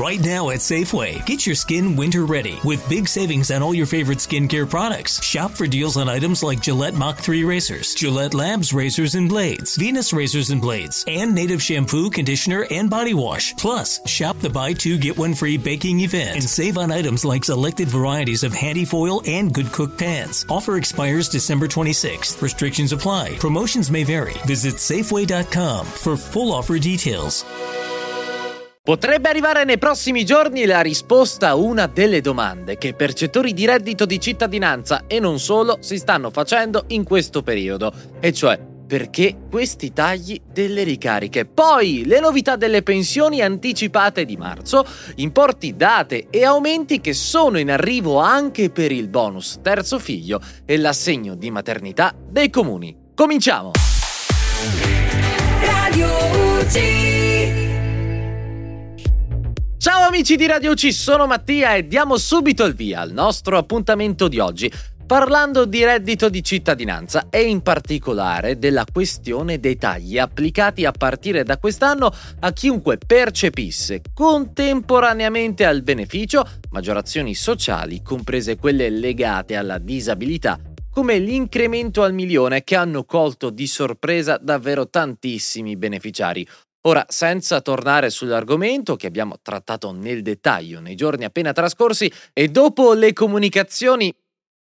Right now at Safeway, get your skin winter ready with big savings on all your favorite skincare products. Shop for deals on items like Gillette Mach 3 razors, Gillette Labs razors and blades, Venus razors and blades, and native shampoo, conditioner, and body wash. Plus, shop the buy two get one free baking event and save on items like selected varieties of handy foil and good cook pans. Offer expires December 26th. Restrictions apply. Promotions may vary. Visit Safeway.com for full offer details. Potrebbe arrivare nei prossimi giorni la risposta a una delle domande che percettori di reddito di cittadinanza e non solo si stanno facendo in questo periodo, e cioè perché questi tagli delle ricariche. Poi le novità delle pensioni anticipate di marzo, importi date e aumenti che sono in arrivo anche per il bonus terzo figlio e l'assegno di maternità dei comuni. Cominciamo! Radio UG. Ciao amici di Radio C, sono Mattia e diamo subito il via al nostro appuntamento di oggi, parlando di reddito di cittadinanza e in particolare della questione dei tagli applicati a partire da quest'anno a chiunque percepisse contemporaneamente al beneficio maggiorazioni sociali, comprese quelle legate alla disabilità come l'incremento al milione che hanno colto di sorpresa davvero tantissimi beneficiari, Ora, senza tornare sull'argomento che abbiamo trattato nel dettaglio nei giorni appena trascorsi e dopo le comunicazioni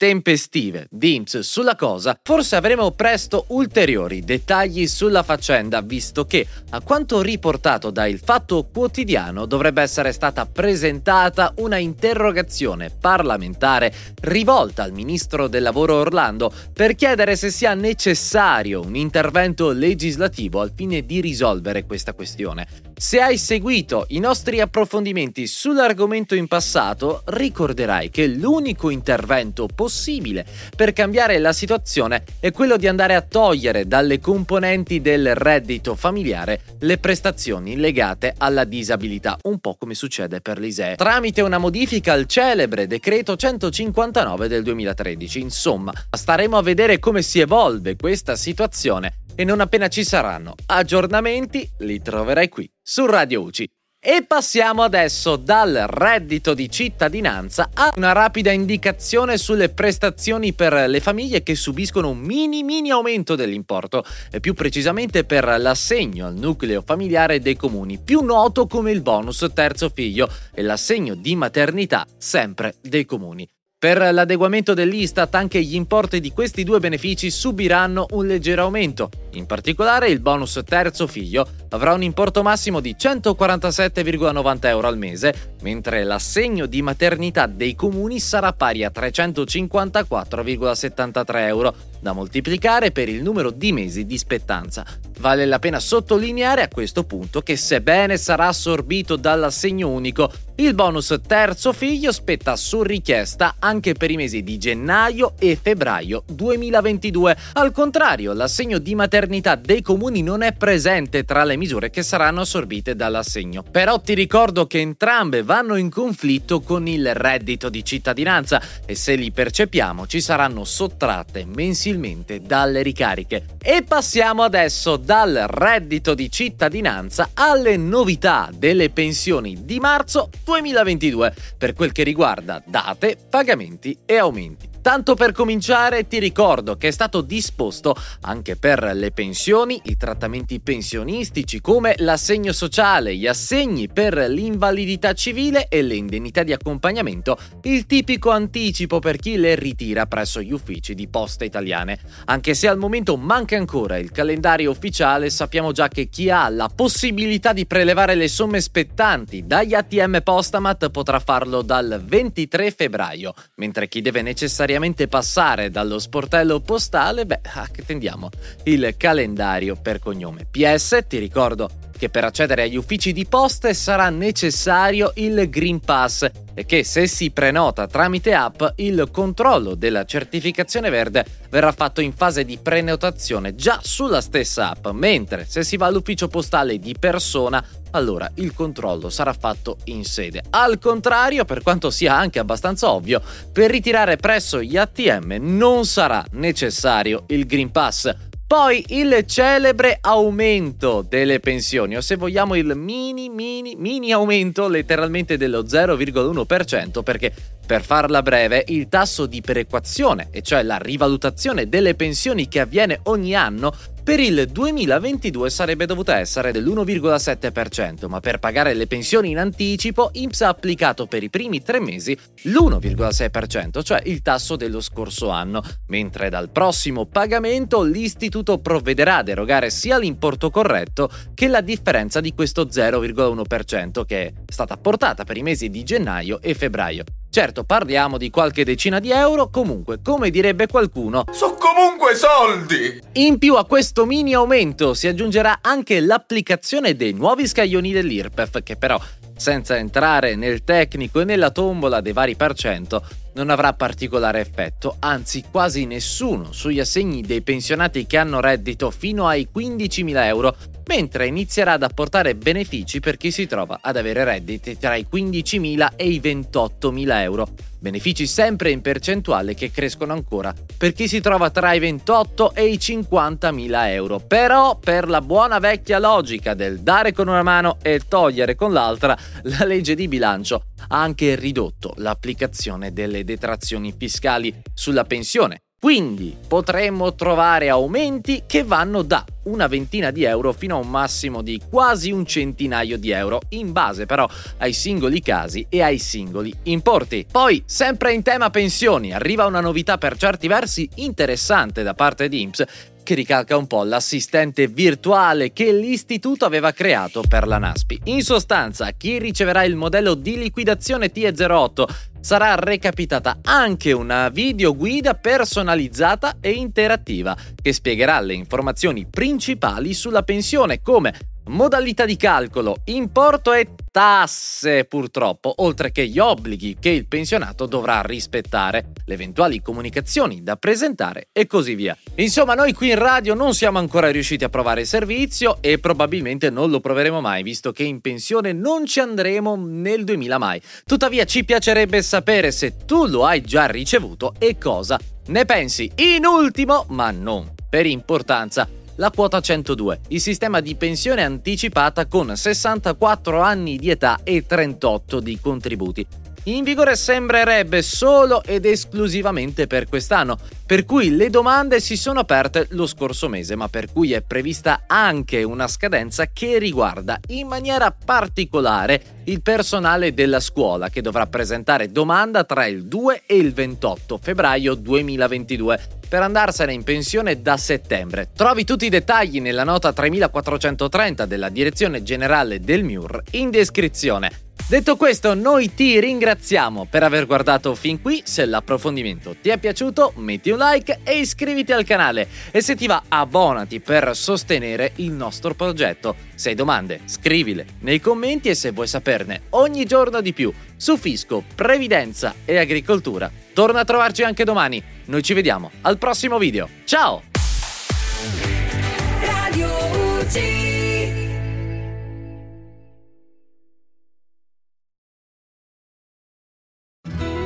tempestive di sulla cosa, forse avremo presto ulteriori dettagli sulla faccenda, visto che, a quanto riportato da Il Fatto Quotidiano, dovrebbe essere stata presentata una interrogazione parlamentare rivolta al ministro del lavoro Orlando per chiedere se sia necessario un intervento legislativo al fine di risolvere questa questione. Se hai seguito i nostri approfondimenti sull'argomento in passato, ricorderai che l'unico intervento possibile per cambiare la situazione è quello di andare a togliere dalle componenti del reddito familiare le prestazioni legate alla disabilità, un po' come succede per l'ISEE, tramite una modifica al celebre decreto 159 del 2013. Insomma, staremo a vedere come si evolve questa situazione e non appena ci saranno aggiornamenti li troverai qui su Radio UCI. E passiamo adesso dal reddito di cittadinanza a una rapida indicazione sulle prestazioni per le famiglie che subiscono un mini mini aumento dell'importo, e più precisamente per l'assegno al nucleo familiare dei comuni, più noto come il bonus terzo figlio, e l'assegno di maternità sempre dei comuni. Per l'adeguamento dell'Istat anche gli importi di questi due benefici subiranno un leggero aumento. In particolare il bonus terzo figlio avrà un importo massimo di 147,90 euro al mese, mentre l'assegno di maternità dei comuni sarà pari a 354,73 euro, da moltiplicare per il numero di mesi di spettanza. Vale la pena sottolineare a questo punto che sebbene sarà assorbito dall'assegno unico, il bonus terzo figlio spetta su richiesta anche per i mesi di gennaio e febbraio 2022. Al contrario, l'assegno di maternità dei comuni non è presente tra le misure che saranno assorbite dall'assegno. Però ti ricordo che entrambe vanno in conflitto con il reddito di cittadinanza e se li percepiamo ci saranno sottratte mensilmente dalle ricariche. E passiamo adesso dal reddito di cittadinanza alle novità delle pensioni di marzo 2022 per quel che riguarda date, pagamenti e aumenti. Tanto per cominciare ti ricordo che è stato disposto anche per le pensioni, i trattamenti pensionistici come l'assegno sociale, gli assegni per l'invalidità civile e le indennità di accompagnamento, il tipico anticipo per chi le ritira presso gli uffici di poste italiane. Anche se al momento manca ancora il calendario ufficiale, sappiamo già che chi ha la possibilità di prelevare le somme spettanti dagli ATM Postamat potrà farlo dal 23 febbraio, mentre chi deve necessariamente necessariamente passare dallo sportello postale, beh, a che tendiamo? Il calendario per cognome. PS, ti ricordo che per accedere agli uffici di poste sarà necessario il Green Pass e che se si prenota tramite app il controllo della certificazione verde verrà fatto in fase di prenotazione già sulla stessa app, mentre se si va all'ufficio postale di persona allora il controllo sarà fatto in sede. Al contrario, per quanto sia anche abbastanza ovvio, per ritirare presso gli ATM non sarà necessario il Green Pass poi il celebre aumento delle pensioni, o se vogliamo il mini mini mini aumento letteralmente dello 0,1%, perché per farla breve, il tasso di perequazione, e cioè la rivalutazione delle pensioni che avviene ogni anno, per il 2022 sarebbe dovuta essere dell'1,7%, ma per pagare le pensioni in anticipo INPS ha applicato per i primi tre mesi l'1,6%, cioè il tasso dello scorso anno, mentre dal prossimo pagamento l'istituto provvederà ad erogare sia l'importo corretto che la differenza di questo 0,1% che è stata apportata per i mesi di gennaio e febbraio. Certo, parliamo di qualche decina di euro, comunque, come direbbe qualcuno, so comunque soldi! In più a questo mini aumento si aggiungerà anche l'applicazione dei nuovi scaglioni dell'IRPEF, che però, senza entrare nel tecnico e nella tombola dei vari per cento, non avrà particolare effetto, anzi quasi nessuno sugli assegni dei pensionati che hanno reddito fino ai 15.000 euro, mentre inizierà ad apportare benefici per chi si trova ad avere redditi tra i 15.000 e i 28.000 euro. Benefici sempre in percentuale che crescono ancora per chi si trova tra i 28 e i 50.000 euro. Però, per la buona vecchia logica del dare con una mano e togliere con l'altra, la legge di bilancio ha anche ridotto l'applicazione delle detrazioni fiscali sulla pensione. Quindi potremmo trovare aumenti che vanno da una ventina di euro fino a un massimo di quasi un centinaio di euro, in base però ai singoli casi e ai singoli importi. Poi, sempre in tema pensioni, arriva una novità per certi versi interessante da parte di IMSS che ricalca un po' l'assistente virtuale che l'istituto aveva creato per la NASPI. In sostanza, chi riceverà il modello di liquidazione TE08 sarà recapitata anche una videoguida personalizzata e interattiva che spiegherà le informazioni principali sulla pensione come Modalità di calcolo, importo e tasse purtroppo, oltre che gli obblighi che il pensionato dovrà rispettare, le eventuali comunicazioni da presentare e così via. Insomma, noi qui in radio non siamo ancora riusciti a provare il servizio e probabilmente non lo proveremo mai, visto che in pensione non ci andremo nel 2000 mai. Tuttavia ci piacerebbe sapere se tu lo hai già ricevuto e cosa ne pensi. In ultimo, ma non per importanza, la quota 102, il sistema di pensione anticipata con 64 anni di età e 38 di contributi. In vigore sembrerebbe solo ed esclusivamente per quest'anno, per cui le domande si sono aperte lo scorso mese, ma per cui è prevista anche una scadenza che riguarda in maniera particolare il personale della scuola che dovrà presentare domanda tra il 2 e il 28 febbraio 2022 per andarsene in pensione da settembre. Trovi tutti i dettagli nella nota 3430 della Direzione Generale del MIUR in descrizione. Detto questo, noi ti ringraziamo per aver guardato fin qui. Se l'approfondimento ti è piaciuto, metti un like e iscriviti al canale. E se ti va, abbonati per sostenere il nostro progetto. Se hai domande, scrivile nei commenti e se vuoi saperne ogni giorno di più su fisco, previdenza e agricoltura, torna a trovarci anche domani. Noi ci vediamo al prossimo video. Ciao!